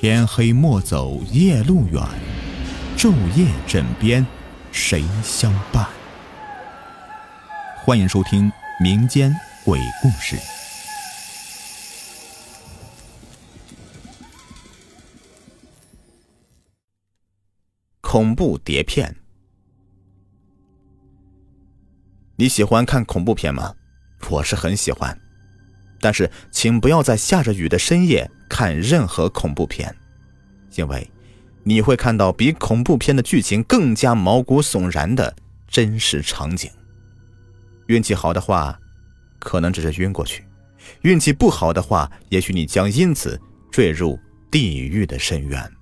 天黑莫走夜路远，昼夜枕边谁相伴？欢迎收听民间鬼故事。恐怖碟片，你喜欢看恐怖片吗？我是很喜欢，但是请不要在下着雨的深夜看任何恐怖片，因为你会看到比恐怖片的剧情更加毛骨悚然的真实场景。运气好的话，可能只是晕过去；运气不好的话，也许你将因此坠入地狱的深渊。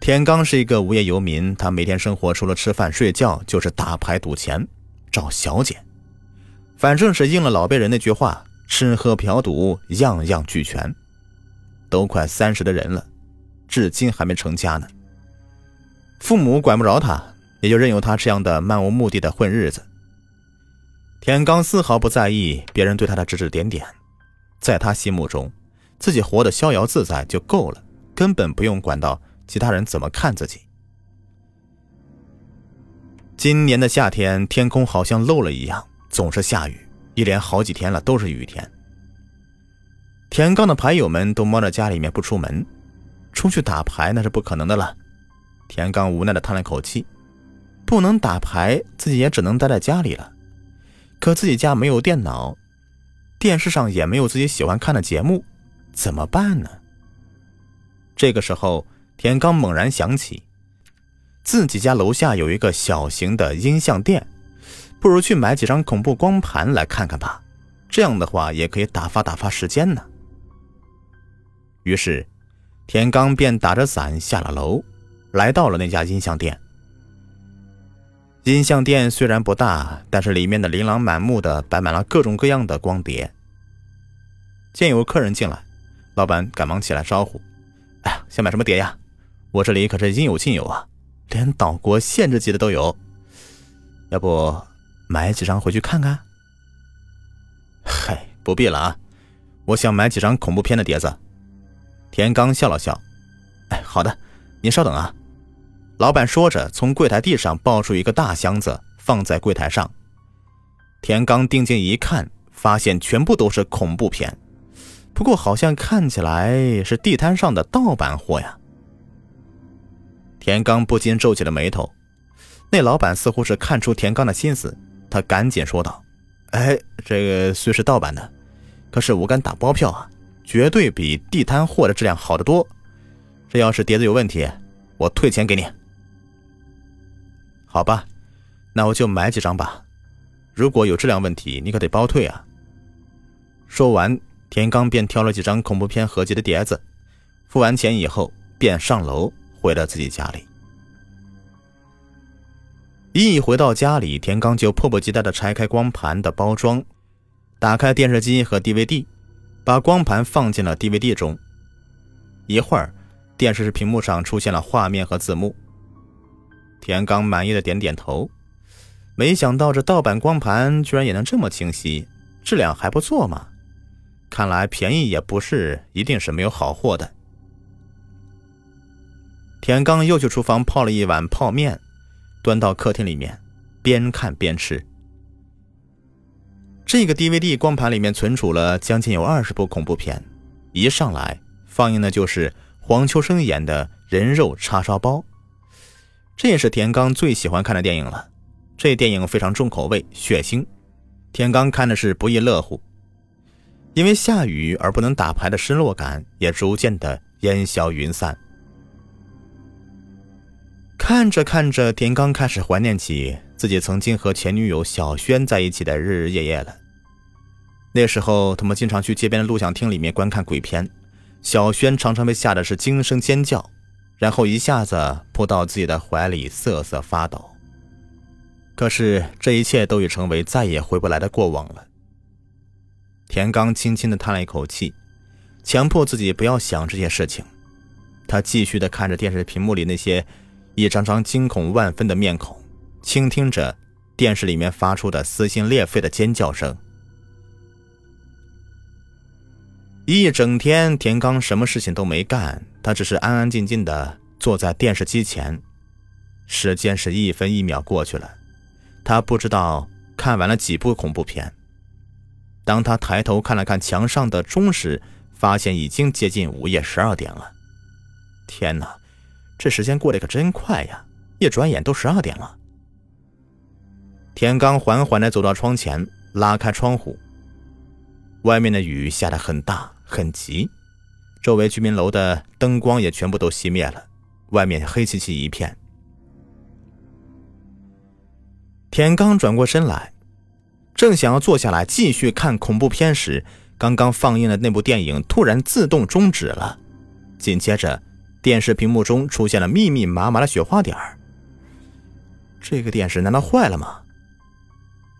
田刚是一个无业游民，他每天生活除了吃饭睡觉就是打牌赌钱。找小姐，反正是应了老辈人那句话：吃喝嫖赌样样俱全。都快三十的人了，至今还没成家呢。父母管不着他，也就任由他这样的漫无目的的混日子。田刚丝毫不在意别人对他的指指点点，在他心目中，自己活得逍遥自在就够了，根本不用管到其他人怎么看自己。今年的夏天，天空好像漏了一样，总是下雨，一连好几天了都是雨天。田刚的牌友们都猫在家里面不出门，出去打牌那是不可能的了。田刚无奈的叹了口气，不能打牌，自己也只能待在家里了。可自己家没有电脑，电视上也没有自己喜欢看的节目，怎么办呢？这个时候，田刚猛然想起。自己家楼下有一个小型的音像店，不如去买几张恐怖光盘来看看吧。这样的话也可以打发打发时间呢。于是，田刚便打着伞下了楼，来到了那家音像店。音像店虽然不大，但是里面的琳琅满目的摆满了各种各样的光碟。见有客人进来，老板赶忙起来招呼：“哎呀，想买什么碟呀？我这里可是应有尽有啊。”连岛国限制级的都有，要不买几张回去看看？嗨，不必了啊！我想买几张恐怖片的碟子。田刚笑了笑，哎，好的，您稍等啊。老板说着，从柜台地上抱出一个大箱子，放在柜台上。田刚定睛一看，发现全部都是恐怖片，不过好像看起来是地摊上的盗版货呀。田刚不禁皱起了眉头，那老板似乎是看出田刚的心思，他赶紧说道：“哎，这个虽是盗版的，可是我敢打包票啊，绝对比地摊货的质量好得多。这要是碟子有问题，我退钱给你。好吧，那我就买几张吧。如果有质量问题，你可得包退啊。”说完，田刚便挑了几张恐怖片合集的碟子，付完钱以后便上楼。回到自己家里，一回到家里，田刚就迫不及待地拆开光盘的包装，打开电视机和 DVD，把光盘放进了 DVD 中。一会儿，电视屏幕上出现了画面和字幕。田刚满意的点点头，没想到这盗版光盘居然也能这么清晰，质量还不错嘛！看来便宜也不是一定是没有好货的。田刚又去厨房泡了一碗泡面，端到客厅里面，边看边吃。这个 DVD 光盘里面存储了将近有二十部恐怖片，一上来放映的就是黄秋生演的《人肉叉烧包》，这也是田刚最喜欢看的电影了。这电影非常重口味、血腥，田刚看的是不亦乐乎。因为下雨而不能打牌的失落感也逐渐的烟消云散。看着看着，田刚开始怀念起自己曾经和前女友小轩在一起的日日夜夜了。那时候，他们经常去街边的录像厅里面观看鬼片，小轩常常被吓得是惊声尖叫，然后一下子扑到自己的怀里瑟瑟发抖。可是，这一切都已成为再也回不来的过往了。田刚轻轻地叹了一口气，强迫自己不要想这些事情。他继续地看着电视屏幕里那些。一张张惊恐万分的面孔，倾听着电视里面发出的撕心裂肺的尖叫声。一整天，田刚什么事情都没干，他只是安安静静的坐在电视机前。时间是一分一秒过去了，他不知道看完了几部恐怖片。当他抬头看了看墙上的钟时，发现已经接近午夜十二点了。天哪，这时间过得可真快呀！一转眼都十二点了。田刚缓缓地走到窗前，拉开窗户。外面的雨下得很大很急，周围居民楼的灯光也全部都熄灭了，外面黑漆漆一片。田刚转过身来，正想要坐下来继续看恐怖片时，刚刚放映的那部电影突然自动终止了，紧接着电视屏幕中出现了密密麻麻的雪花点儿。这个电视难道坏了吗？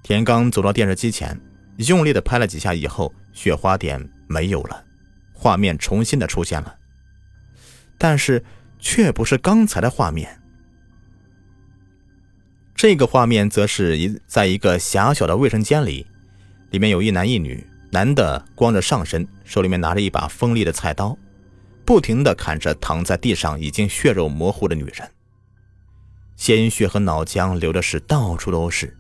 田刚走到电视机前，用力的拍了几下，以后雪花点没有了，画面重新的出现了，但是却不是刚才的画面。这个画面则是一在一个狭小的卫生间里，里面有一男一女，男的光着上身，手里面拿着一把锋利的菜刀，不停的砍着躺在地上已经血肉模糊的女人，鲜血和脑浆流的是到处都是。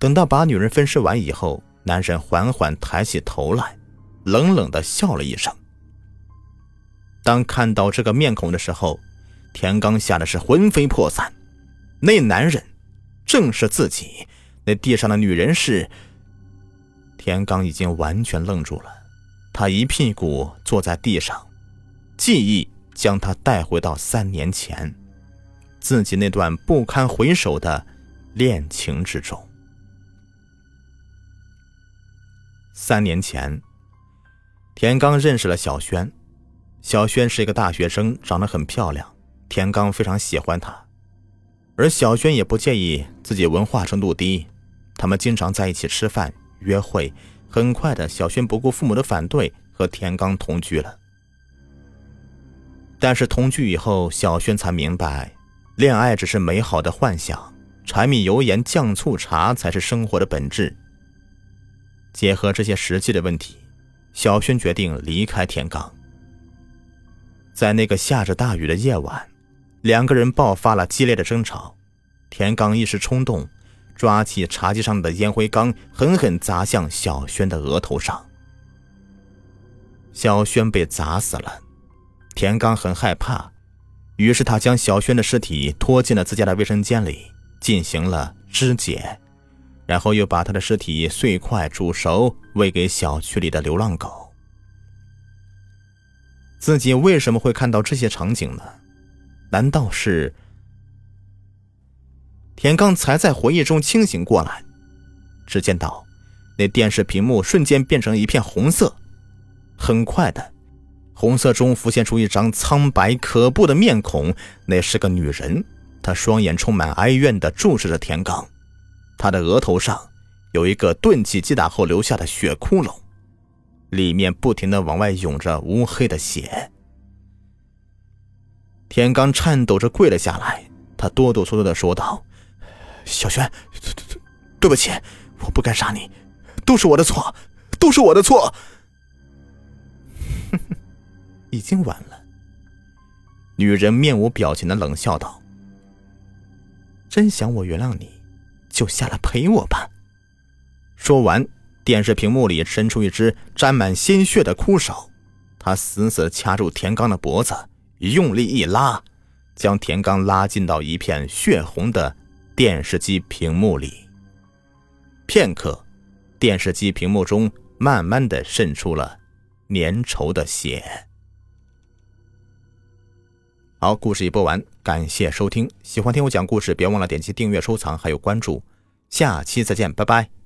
等到把女人分尸完以后，男人缓缓抬起头来，冷冷的笑了一声。当看到这个面孔的时候，田刚吓得是魂飞魄散。那男人正是自己，那地上的女人是……田刚已经完全愣住了，他一屁股坐在地上，记忆将他带回到三年前，自己那段不堪回首的恋情之中。三年前，田刚认识了小轩。小轩是一个大学生，长得很漂亮，田刚非常喜欢她。而小轩也不介意自己文化程度低，他们经常在一起吃饭、约会。很快的，小轩不顾父母的反对，和田刚同居了。但是同居以后，小轩才明白，恋爱只是美好的幻想，柴米油盐酱醋茶才是生活的本质。结合这些实际的问题，小轩决定离开田刚。在那个下着大雨的夜晚，两个人爆发了激烈的争吵。田刚一时冲动，抓起茶几上的烟灰缸，狠狠砸向小轩的额头上。小轩被砸死了。田刚很害怕，于是他将小轩的尸体拖进了自家的卫生间里，进行了肢解。然后又把他的尸体碎块煮熟，喂给小区里的流浪狗。自己为什么会看到这些场景呢？难道是……田刚才在回忆中清醒过来，只见到那电视屏幕瞬间变成一片红色，很快的，红色中浮现出一张苍白可怖的面孔，那是个女人，她双眼充满哀怨的注视着田刚。她的额头上有一个钝器击打后留下的血窟窿，里面不停的往外涌着乌黑的血。田刚颤抖着跪了下来，他哆哆嗦嗦的说道：“小轩对对，对不起，我不该杀你，都是我的错，都是我的错。”已经晚了。女人面无表情的冷笑道：“真想我原谅你。”就下来陪我吧。说完，电视屏幕里伸出一只沾满鲜血的枯手，他死死掐住田刚的脖子，用力一拉，将田刚拉进到一片血红的电视机屏幕里。片刻，电视机屏幕中慢慢的渗出了粘稠的血。好，故事已播完，感谢收听。喜欢听我讲故事，别忘了点击订阅、收藏还有关注。下期再见，拜拜。